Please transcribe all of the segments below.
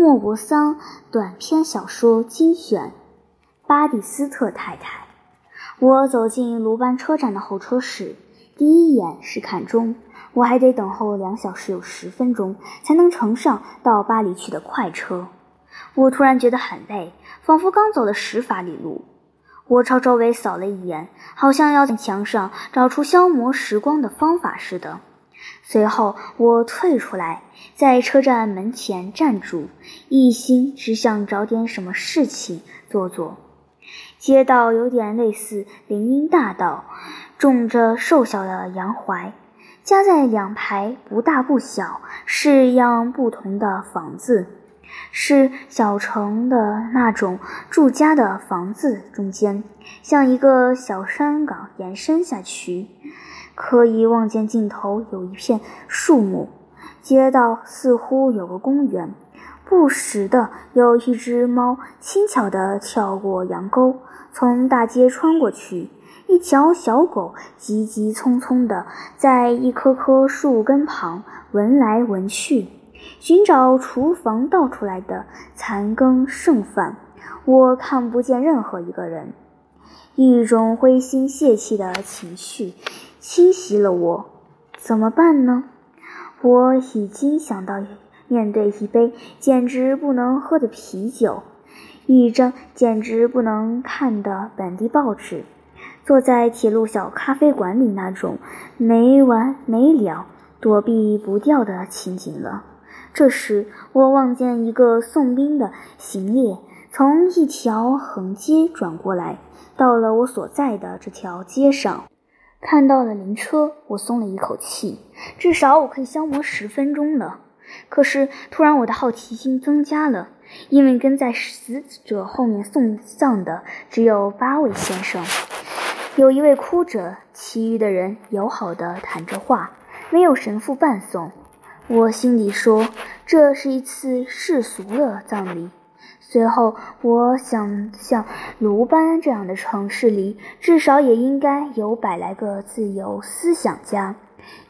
莫泊桑短篇小说精选《巴蒂斯特太太》。我走进卢班车站的候车室，第一眼是看钟，我还得等候两小时有十分钟才能乘上到巴黎去的快车。我突然觉得很累，仿佛刚走了十法里路。我朝周围扫了一眼，好像要在墙上找出消磨时光的方法似的。随后，我退出来，在车站门前站住，一心只想找点什么事情做做。街道有点类似林荫大道，种着瘦小的洋槐，夹在两排不大不小、式样不同的房子，是小城的那种住家的房子中间，像一个小山岗延伸下去。可以望见尽头有一片树木，街道似乎有个公园，不时的有一只猫轻巧地跳过羊沟，从大街穿过去。一条小狗急急匆匆地在一棵棵树根旁闻来闻去，寻找厨房倒出来的残羹剩饭。我看不见任何一个人，一种灰心泄气的情绪。侵袭了我，怎么办呢？我已经想到面对一杯简直不能喝的啤酒，一张简直不能看的本地报纸，坐在铁路小咖啡馆里那种没完没了、躲避不掉的情景了。这时，我望见一个送兵的行列从一条横街转过来，到了我所在的这条街上。看到了灵车，我松了一口气，至少我可以消磨十分钟了。可是突然，我的好奇心增加了，因为跟在死者后面送葬的只有八位先生，有一位哭着，其余的人友好的谈着话，没有神父伴送。我心里说，这是一次世俗的葬礼。随后，我想，像卢班这样的城市里，至少也应该有百来个自由思想家。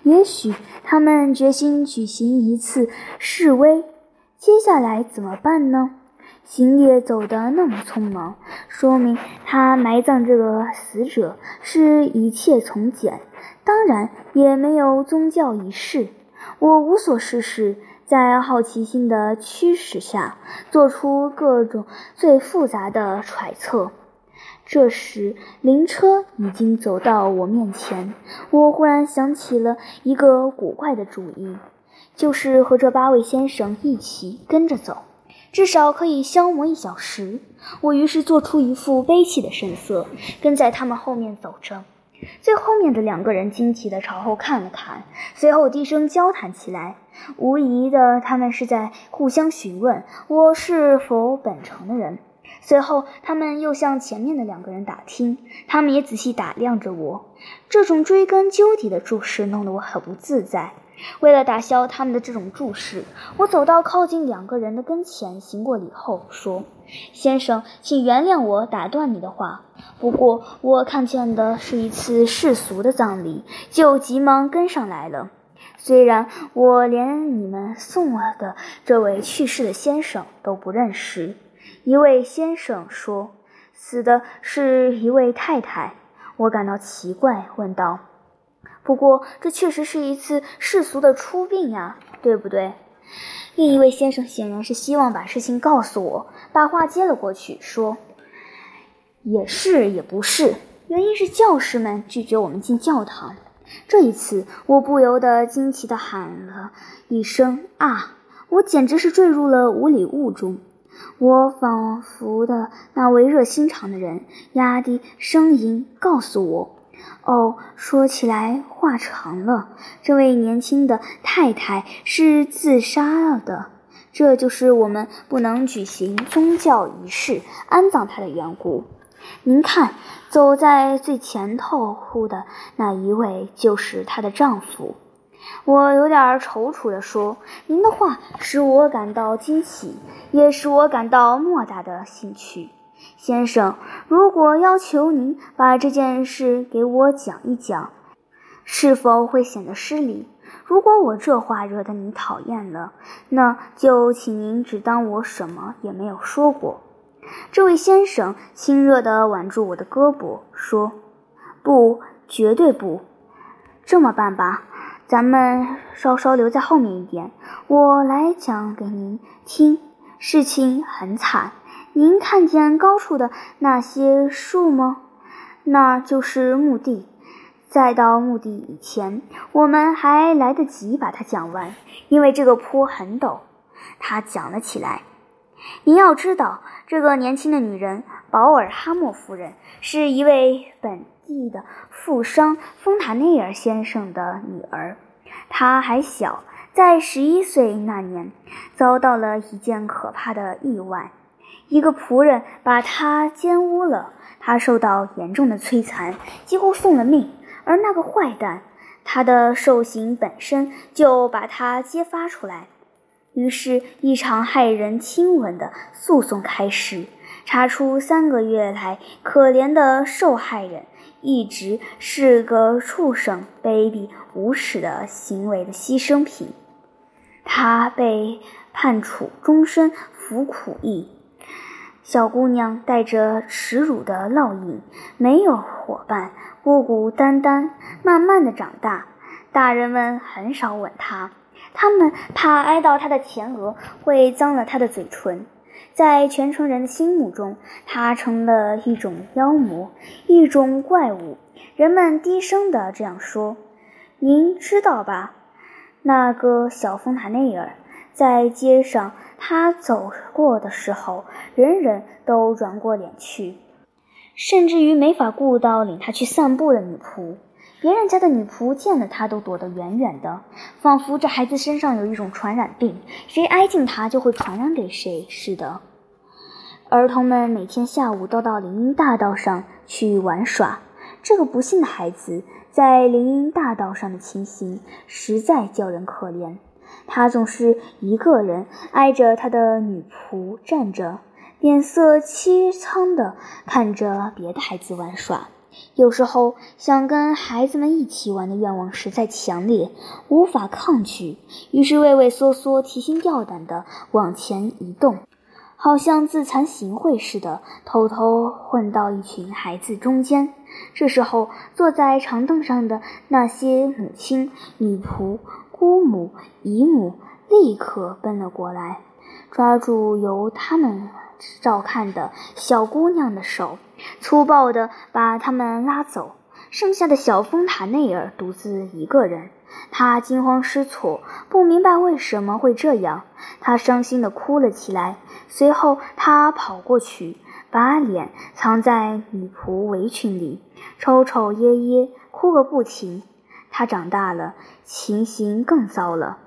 也许他们决心举行一次示威。接下来怎么办呢？行列走得那么匆忙，说明他埋葬这个死者是一切从简，当然也没有宗教仪式。我无所事事。在好奇心的驱使下，做出各种最复杂的揣测。这时，灵车已经走到我面前。我忽然想起了一个古怪的主意，就是和这八位先生一起跟着走，至少可以消磨一小时。我于是做出一副悲戚的神色，跟在他们后面走着。最后面的两个人惊奇地朝后看了看，随后低声交谈起来。无疑的，他们是在互相询问我是否本城的人。随后，他们又向前面的两个人打听，他们也仔细打量着我。这种追根究底的注视弄得我很不自在。为了打消他们的这种注视，我走到靠近两个人的跟前，行过礼后说：“先生，请原谅我打断你的话。不过，我看见的是一次世俗的葬礼，就急忙跟上来了。虽然我连你们送我的这位去世的先生都不认识。”一位先生说：“死的是一位太太。”我感到奇怪，问道。不过，这确实是一次世俗的出殡呀，对不对？另一位先生显然是希望把事情告诉我，把话接了过去，说：“也是，也不是。原因是教师们拒绝我们进教堂。”这一次，我不由得惊奇地喊了一声：“啊！”我简直是坠入了无里雾中。我仿佛的那位热心肠的人压低声音告诉我。哦，说起来话长了。这位年轻的太太是自杀了的，这就是我们不能举行宗教仪式安葬她的缘故。您看，走在最前头哭的那一位就是她的丈夫。我有点踌躇地说：“您的话使我感到惊喜，也使我感到莫大的兴趣。”先生，如果要求您把这件事给我讲一讲，是否会显得失礼？如果我这话惹得你讨厌了，那就请您只当我什么也没有说过。”这位先生亲热地挽住我的胳膊，说：“不，绝对不。这么办吧，咱们稍稍留在后面一点，我来讲给您听。事情很惨，您看见高处的那些树吗？那就是墓地。再到墓地以前，我们还来得及把它讲完，因为这个坡很陡。”他讲了起来。您要知道，这个年轻的女人保尔哈默夫人是一位本地的富商丰塔内尔先生的女儿。她还小，在十一岁那年，遭到了一件可怕的意外，一个仆人把她奸污了，她受到严重的摧残，几乎送了命。而那个坏蛋，他的受刑本身就把她揭发出来。于是，一场骇人听闻的诉讼开始，查出三个月来，可怜的受害人一直是个畜生、卑鄙无耻的行为的牺牲品。他被判处终身服苦役。小姑娘带着耻辱的烙印，没有伙伴，孤孤单单，慢慢的长大。大人们很少吻她。他们怕挨到他的前额会脏了他的嘴唇，在全城人的心目中，他成了一种妖魔，一种怪物。人们低声的这样说：“您知道吧？那个小丰塔内尔在街上，他走过的时候，人人都转过脸去，甚至于没法顾到领他去散步的女仆。”别人家的女仆见了他都躲得远远的，仿佛这孩子身上有一种传染病，谁挨近他就会传染给谁似的。儿童们每天下午都到林荫大道上去玩耍。这个不幸的孩子在林荫大道上的情形实在叫人可怜。他总是一个人挨着他的女仆站着，脸色凄苍的看着别的孩子玩耍。有时候想跟孩子们一起玩的愿望实在强烈，无法抗拒，于是畏畏缩缩、提心吊胆地往前移动，好像自惭形秽似的，偷偷混到一群孩子中间。这时候，坐在长凳上的那些母亲、女仆、姑母、姨母立刻奔了过来，抓住由他们照看的小姑娘的手。粗暴地把他们拉走，剩下的小风塔内尔独自一个人。他惊慌失措，不明白为什么会这样。他伤心地哭了起来。随后，他跑过去，把脸藏在女仆围裙里，抽抽噎噎，哭个不停。他长大了，情形更糟了。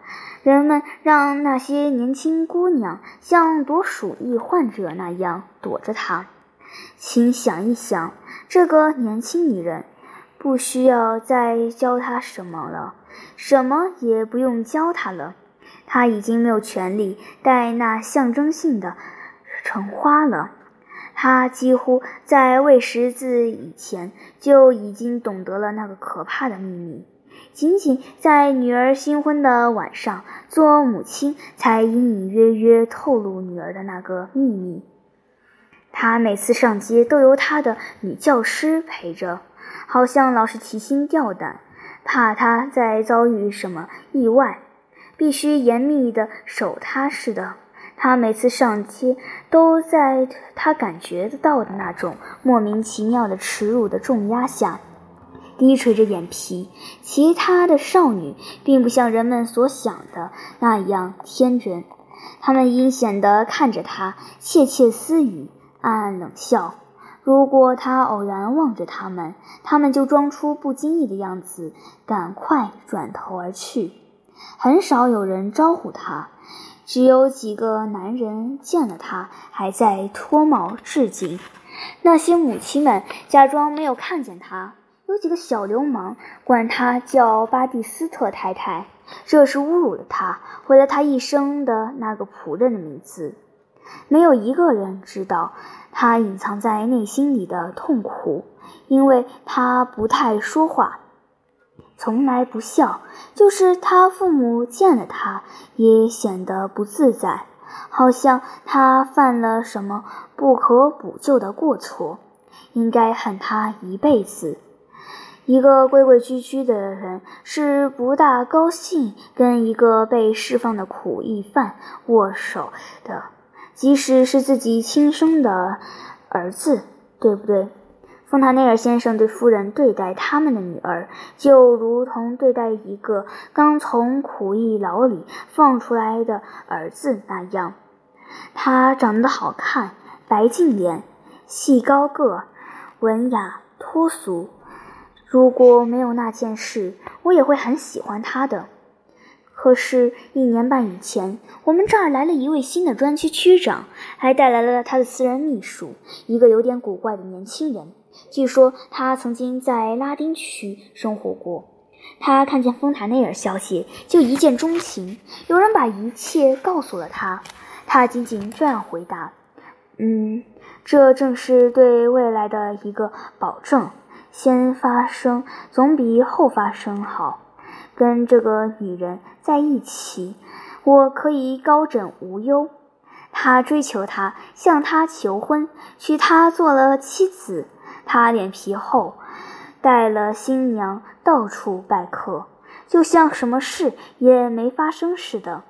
人们让那些年轻姑娘像躲鼠疫患者那样躲着他。请想一想，这个年轻女人，不需要再教她什么了，什么也不用教她了。她已经没有权利戴那象征性的橙花了。她几乎在未识字以前就已经懂得了那个可怕的秘密，仅仅在女儿新婚的晚上，做母亲才隐隐约约透露女儿的那个秘密。他每次上街都由他的女教师陪着，好像老是提心吊胆，怕他再遭遇什么意外，必须严密的守他似的。他每次上街都在他感觉得到的那种莫名其妙的耻辱的重压下，低垂着眼皮。其他的少女并不像人们所想的那样天真，她们阴险地看着他，窃窃私语。暗暗冷笑。如果他偶然望着他们，他们就装出不经意的样子，赶快转头而去。很少有人招呼他，只有几个男人见了他还在脱帽致敬。那些母亲们假装没有看见他。有几个小流氓管他叫巴蒂斯特太太，这是侮辱了他，毁了他一生的那个仆人的名字。没有一个人知道他隐藏在内心里的痛苦，因为他不太说话。从来不笑，就是他父母见了他，也显得不自在，好像他犯了什么不可补救的过错，应该恨他一辈子。一个规规矩矩的人是不大高兴跟一个被释放的苦役犯握手的，即使是自己亲生的儿子，对不对？丰塔内尔先生对夫人对待他们的女儿，就如同对待一个刚从苦役牢里放出来的儿子那样。他长得好看，白净脸，细高个，文雅脱俗。如果没有那件事，我也会很喜欢他的。可是，一年半以前，我们这儿来了一位新的专区区长，还带来了他的私人秘书，一个有点古怪的年轻人。据说他曾经在拉丁区生活过。他看见丰塔内尔消息就一见钟情。有人把一切告诉了他，他仅仅这样回答：“嗯，这正是对未来的一个保证。”先发生总比后发生好。跟这个女人在一起，我可以高枕无忧。他追求她，向她求婚，娶她做了妻子。他脸皮厚，带了新娘到处拜客，就像什么事也没发生似的。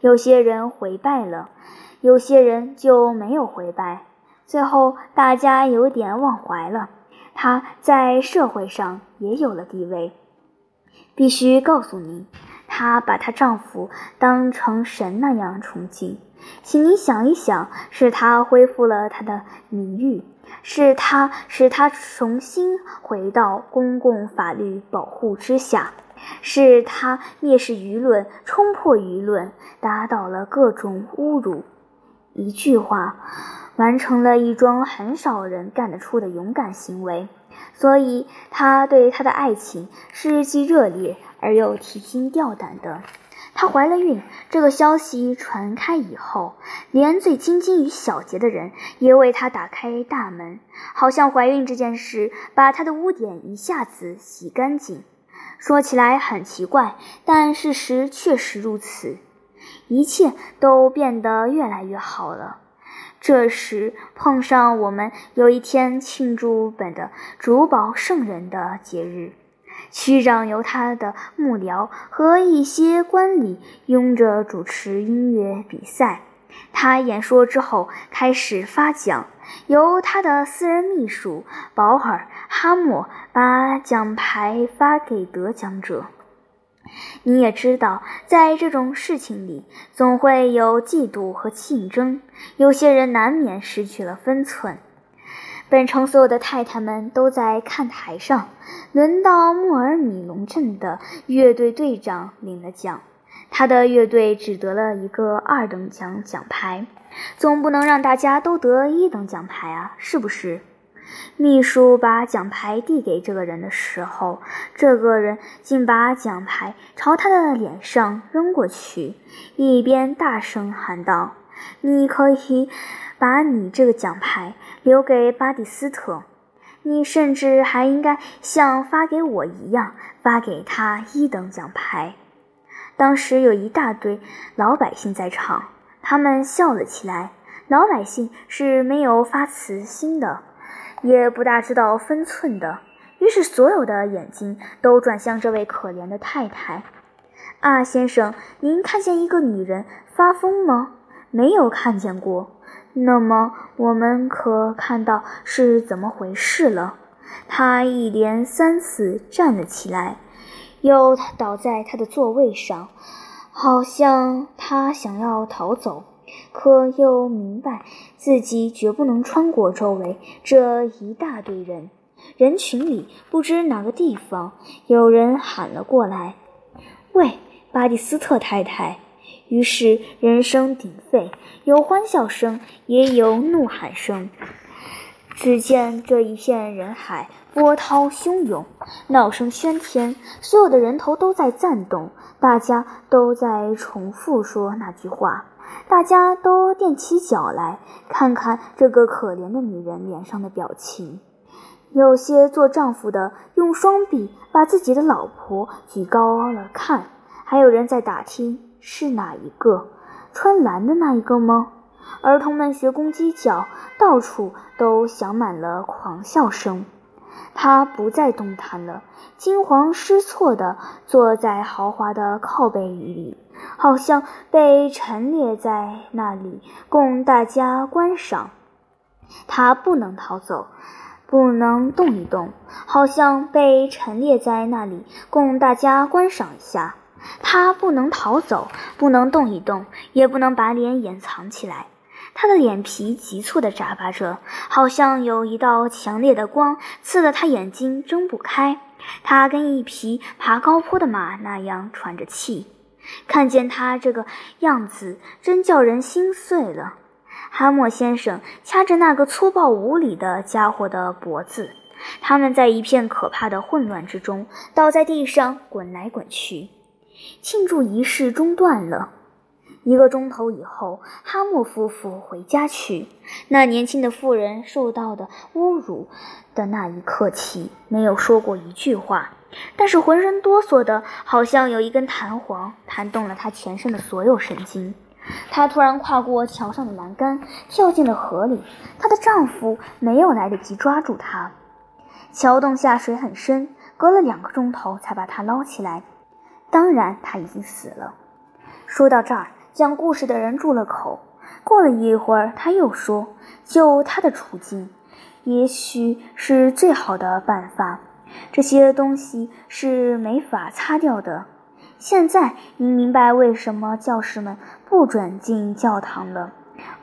有些人回拜了，有些人就没有回拜。最后大家有点忘怀了。她在社会上也有了地位。必须告诉您，她把她丈夫当成神那样崇敬。请您想一想，是他恢复了她的名誉，是他使她重新回到公共法律保护之下，是他蔑视舆论、冲破舆论、打倒了各种侮辱。一句话。完成了一桩很少人干得出的勇敢行为，所以他对她的爱情是既热烈而又提心吊胆的。她怀了孕，这个消息传开以后，连最斤斤于小节的人也为她打开大门，好像怀孕这件事把她的污点一下子洗干净。说起来很奇怪，但事实确实如此。一切都变得越来越好了。这时碰上我们有一天庆祝本的主保圣人的节日，区长由他的幕僚和一些官吏拥着主持音乐比赛。他演说之后开始发奖，由他的私人秘书保尔哈默把奖牌发给得奖者。你也知道，在这种事情里，总会有嫉妒和竞争，有些人难免失去了分寸。本城所有的太太们都在看台上，轮到莫尔米隆镇的乐队队长领了奖，他的乐队只得了一个二等奖奖牌，总不能让大家都得一等奖牌啊，是不是？秘书把奖牌递给这个人的时候，这个人竟把奖牌朝他的脸上扔过去，一边大声喊道：“你可以把你这个奖牌留给巴蒂斯特，你甚至还应该像发给我一样发给他一等奖牌。”当时有一大堆老百姓在场，他们笑了起来。老百姓是没有发慈心的。也不大知道分寸的，于是所有的眼睛都转向这位可怜的太太。啊，先生，您看见一个女人发疯吗？没有看见过。那么我们可看到是怎么回事了？她一连三次站了起来，又倒在她的座位上，好像她想要逃走。可又明白自己绝不能穿过周围这一大堆人。人群里不知哪个地方有人喊了过来：“喂，巴蒂斯特太太！”于是人声鼎沸，有欢笑声，也有怒喊声。只见这一片人海波涛汹涌，闹声喧天，所有的人头都在颤动，大家都在重复说那句话。大家都踮起脚来，看看这个可怜的女人脸上的表情。有些做丈夫的用双臂把自己的老婆举高了看，还有人在打听是哪一个穿蓝的那一个吗？儿童们学公鸡叫，到处都响满了狂笑声。他不再动弹了，惊慌失措地坐在豪华的靠背椅里，好像被陈列在那里供大家观赏。他不能逃走，不能动一动，好像被陈列在那里供大家观赏一下。他不能逃走，不能动一动，也不能把脸掩藏起来。他的脸皮急促地眨巴着，好像有一道强烈的光刺得他眼睛睁不开。他跟一匹爬高坡的马那样喘着气。看见他这个样子，真叫人心碎了。哈默先生掐着那个粗暴无礼的家伙的脖子，他们在一片可怕的混乱之中倒在地上滚来滚去。庆祝仪式中断了。一个钟头以后，哈默夫妇回家去。那年轻的妇人受到的侮辱的那一刻起，没有说过一句话，但是浑身哆嗦的，好像有一根弹簧弹动了她全身的所有神经。她突然跨过桥上的栏杆，跳进了河里。她的丈夫没有来得及抓住她。桥洞下水很深，隔了两个钟头才把她捞起来。当然，她已经死了。说到这儿。讲故事的人住了口。过了一会儿，他又说：“就他的处境，也许是最好的办法。这些东西是没法擦掉的。现在您明白为什么教士们不准进教堂了？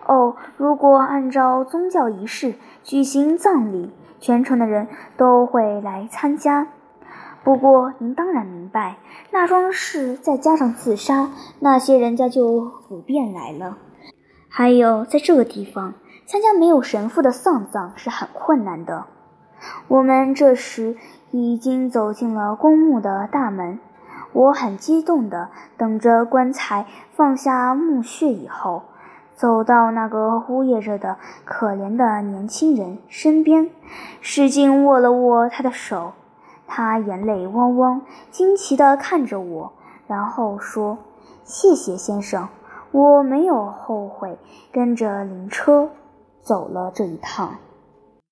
哦，如果按照宗教仪式举行葬礼，全城的人都会来参加。”不过，您当然明白，那桩事再加上自杀，那些人家就不便来了。还有，在这个地方参加没有神父的丧葬是很困难的。我们这时已经走进了公墓的大门，我很激动地等着棺材放下墓穴以后，走到那个呜咽着的可怜的年轻人身边，使劲握了握他的手。他眼泪汪汪，惊奇地看着我，然后说：“谢谢先生，我没有后悔跟着灵车走了这一趟。”